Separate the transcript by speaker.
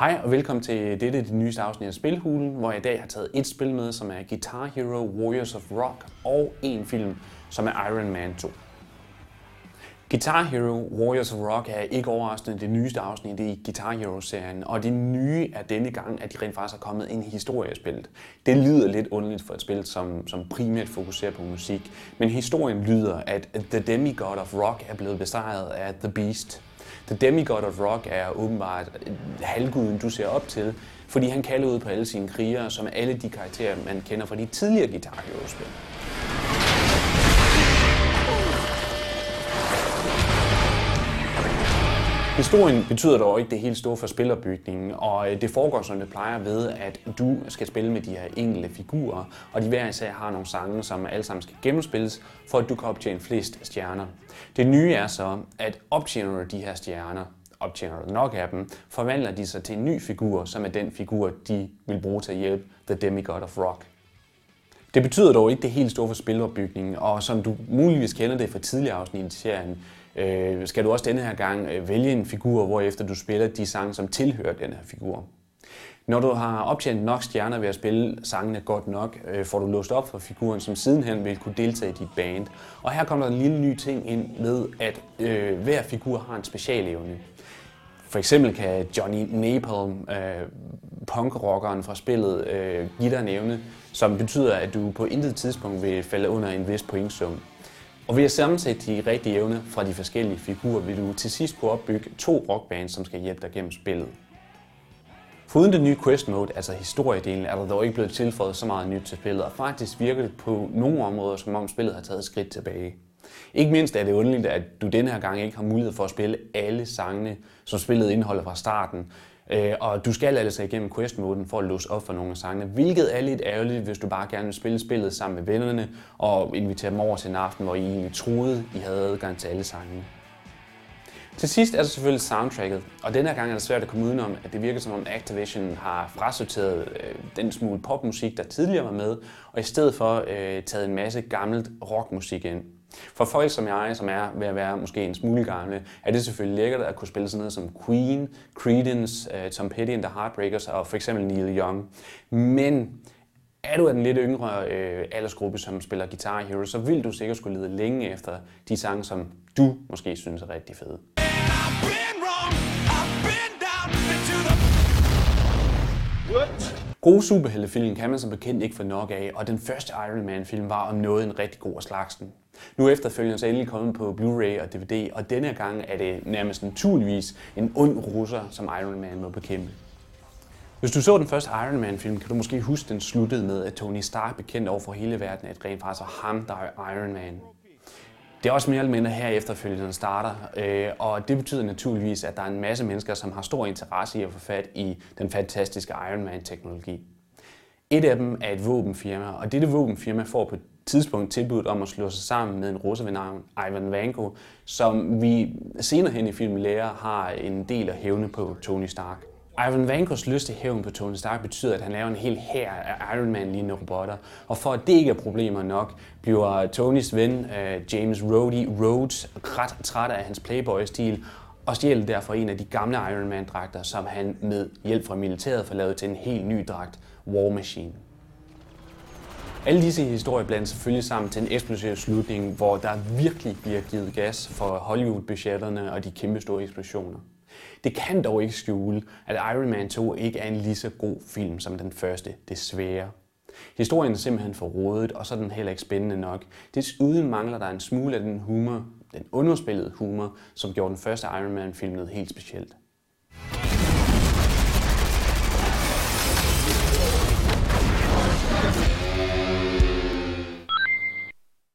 Speaker 1: Hej og velkommen til dette det nyeste afsnit af Spilhulen, hvor jeg i dag har taget et spil med, som er Guitar Hero Warriors of Rock, og en film, som er Iron Man 2. Guitar Hero Warriors of Rock er ikke overraskende det nyeste afsnit i Guitar Hero-serien, og det nye er denne gang, at de rent faktisk er kommet ind i historiespillet. Det lyder lidt underligt for et spil, som, som primært fokuserer på musik, men historien lyder, at The Demigod of Rock er blevet besejret af The Beast. The Demigod of Rock er åbenbart halvguden, du ser op til, fordi han kalder ud på alle sine krigere, som er alle de karakterer, man kender fra de tidligere Guitar spil Historien betyder dog ikke det helt store for spillerbygningen, og øh, det foregår som det plejer ved, at du skal spille med de her enkelte figurer, og de hver især har nogle sange, som alle sammen skal gennemspilles, for at du kan optjene flest stjerner. Det nye er så, at optjener du de her stjerner, optjener du nok af dem, forvandler de sig til en ny figur, som er den figur, de vil bruge til at hjælpe The Demigod of Rock. Det betyder dog ikke det helt store for spilopbygningen, og som du muligvis kender det fra tidligere afsnit i serien, øh, skal du også denne her gang øh, vælge en figur, hvor efter du spiller de sange, som tilhører den her figur. Når du har optjent nok stjerner ved at spille sangene godt nok, øh, får du låst op for figuren, som sidenhen vil kunne deltage i dit band. Og her kommer der en lille ny ting ind med, at øh, hver figur har en specialevne. For eksempel kan Johnny Napalm, øh, punkrockeren fra spillet, øh, give dig en evne, som betyder, at du på intet tidspunkt vil falde under en vis pointsum. Og ved at sammensætte de rigtige evner fra de forskellige figurer, vil du til sidst kunne opbygge to rockbands, som skal hjælpe dig gennem spillet. Foruden det nye quest mode, altså historiedelen, er der dog ikke blevet tilføjet så meget nyt til spillet, og faktisk virker det på nogle områder, som om spillet har taget skridt tilbage. Ikke mindst er det underligt, at du denne her gang ikke har mulighed for at spille alle sangene, som spillet indeholder fra starten, Øh, og du skal altså igennem quest-moden for at låse op for nogle af sangene, hvilket er lidt ærgerligt, hvis du bare gerne vil spille spillet sammen med vennerne og invitere dem over til en aften, hvor I egentlig troede, I havde adgang til alle sangene. Til sidst er der selvfølgelig soundtracket, og denne gang er det svært at komme udenom, at det virker som om Activision har frasorteret øh, den smule popmusik, der tidligere var med, og i stedet for øh, taget en masse gammelt rockmusik ind. For folk som jeg, som er ved at være måske en smule gamle, er det selvfølgelig lækkert at kunne spille sådan noget som Queen, Creedence, uh, Tom Petty and the Heartbreakers og for eksempel Neil Young. Men er du af den lidt yngre øh, aldersgruppe, som spiller Guitar Hero, så vil du sikkert skulle lede længe efter de sange, som du måske synes er rigtig fede. Gode superheltefilm kan man som bekendt ikke få nok af, og den første Iron Man-film var om noget en rigtig god af slagsen. Nu er efterfølgende så endelig kommet på Blu-ray og DVD, og denne gang er det nærmest naturligvis en ond russer, som Iron Man må bekæmpe. Hvis du så den første Iron Man-film, kan du måske huske, den sluttede med, at Tony Stark bekendt over for hele verden, at rent faktisk er ham, der er Iron Man. Det er også mere eller mindre her efterfølgende starter, øh, og det betyder naturligvis, at der er en masse mennesker, som har stor interesse i at få fat i den fantastiske Iron Man-teknologi. Et af dem er et våbenfirma, og dette våbenfirma får på et tidspunkt tilbudt om at slå sig sammen med en russer ved navn Ivan Vanko, som vi senere hen i filmen lærer har en del af hævne på Tony Stark. Ivan Vankos lyst til hævn på Tony Stark betyder, at han laver en hel hær af Iron Man-lignende robotter. Og for at det ikke er problemer nok, bliver Tonys ven, øh, James Rhodey Rhodes, ret træt af hans playboy-stil, og stjæler derfor en af de gamle Iron Man-dragter, som han med hjælp fra militæret får lavet til en helt ny dragt, War Machine. Alle disse historier blandes selvfølgelig sammen til en eksplosiv slutning, hvor der virkelig bliver givet gas for Hollywood-budgetterne og de kæmpe store eksplosioner. Det kan dog ikke skjule, at Iron Man 2 ikke er en lige så god film som den første, desværre. Historien er simpelthen for rodet, og så er den heller ikke spændende nok. Desuden mangler der en smule af den humor, den underspillede humor, som gjorde den første Iron Man-film noget helt specielt.